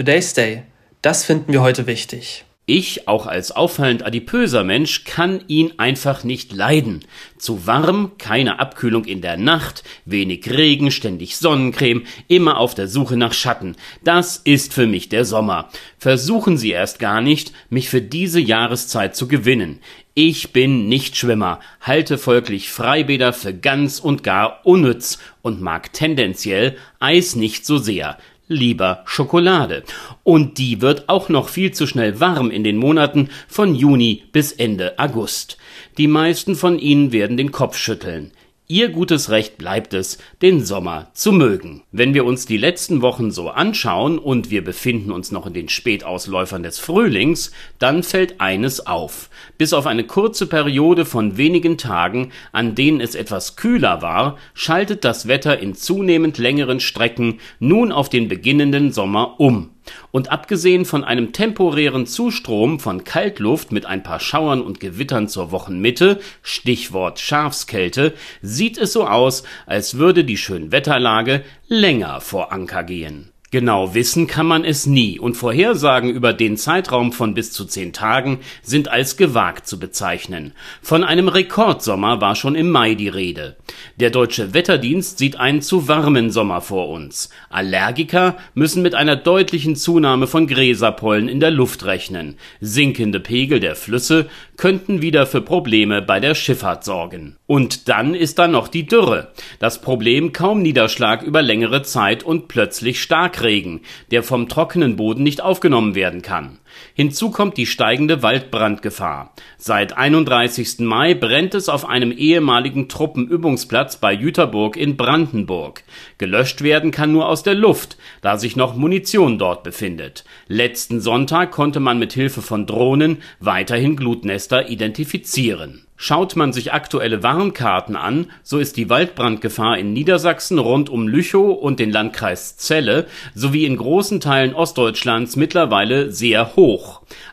Today's Day. Das finden wir heute wichtig. Ich, auch als auffallend adipöser Mensch, kann ihn einfach nicht leiden. Zu warm, keine Abkühlung in der Nacht, wenig Regen, ständig Sonnencreme, immer auf der Suche nach Schatten. Das ist für mich der Sommer. Versuchen Sie erst gar nicht, mich für diese Jahreszeit zu gewinnen. Ich bin nicht Schwimmer, halte folglich Freibäder für ganz und gar unnütz und mag tendenziell Eis nicht so sehr lieber Schokolade. Und die wird auch noch viel zu schnell warm in den Monaten von Juni bis Ende August. Die meisten von Ihnen werden den Kopf schütteln. Ihr gutes Recht bleibt es, den Sommer zu mögen. Wenn wir uns die letzten Wochen so anschauen und wir befinden uns noch in den Spätausläufern des Frühlings, dann fällt eines auf. Bis auf eine kurze Periode von wenigen Tagen, an denen es etwas kühler war, schaltet das Wetter in zunehmend längeren Strecken nun auf den beginnenden Sommer um. Und abgesehen von einem temporären Zustrom von Kaltluft mit ein paar Schauern und Gewittern zur Wochenmitte, Stichwort Schafskälte, sieht es so aus, als würde die Schönwetterlage länger vor Anker gehen Genau wissen kann man es nie und Vorhersagen über den Zeitraum von bis zu zehn Tagen sind als gewagt zu bezeichnen. Von einem Rekordsommer war schon im Mai die Rede. Der deutsche Wetterdienst sieht einen zu warmen Sommer vor uns. Allergiker müssen mit einer deutlichen Zunahme von Gräserpollen in der Luft rechnen. Sinkende Pegel der Flüsse könnten wieder für Probleme bei der Schifffahrt sorgen. Und dann ist da noch die Dürre. Das Problem kaum Niederschlag über längere Zeit und plötzlich Starkregen, der vom trockenen Boden nicht aufgenommen werden kann. Hinzu kommt die steigende Waldbrandgefahr. Seit 31. Mai brennt es auf einem ehemaligen Truppenübungsplatz bei Jüterburg in Brandenburg. Gelöscht werden kann nur aus der Luft, da sich noch Munition dort befindet. Letzten Sonntag konnte man mit Hilfe von Drohnen weiterhin Glutnester identifizieren. Schaut man sich aktuelle Warnkarten an, so ist die Waldbrandgefahr in Niedersachsen rund um Lüchow und den Landkreis Celle sowie in großen Teilen Ostdeutschlands mittlerweile sehr hoch.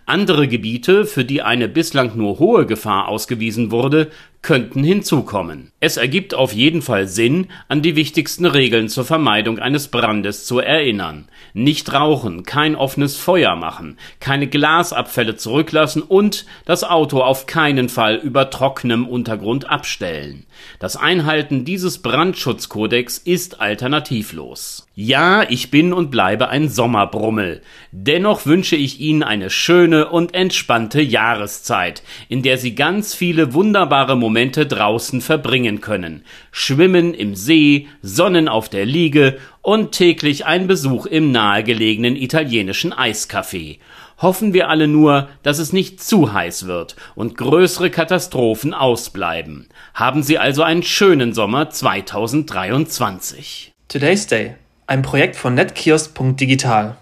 Andere Gebiete, für die eine bislang nur hohe Gefahr ausgewiesen wurde, könnten hinzukommen. Es ergibt auf jeden Fall Sinn, an die wichtigsten Regeln zur Vermeidung eines Brandes zu erinnern. Nicht rauchen, kein offenes Feuer machen, keine Glasabfälle zurücklassen und das Auto auf keinen Fall über trockenem Untergrund abstellen. Das Einhalten dieses Brandschutzkodex ist alternativlos. Ja, ich bin und bleibe ein Sommerbrummel. Dennoch wünsche ich Ihnen eine schöne und entspannte Jahreszeit, in der Sie ganz viele wunderbare Momente draußen verbringen können. Schwimmen im See, Sonnen auf der Liege und täglich ein Besuch im nahegelegenen italienischen Eiscafé. Hoffen wir alle nur, dass es nicht zu heiß wird und größere Katastrophen ausbleiben. Haben Sie also einen schönen Sommer 2023. Today's Day ein Projekt von netkiosk.digital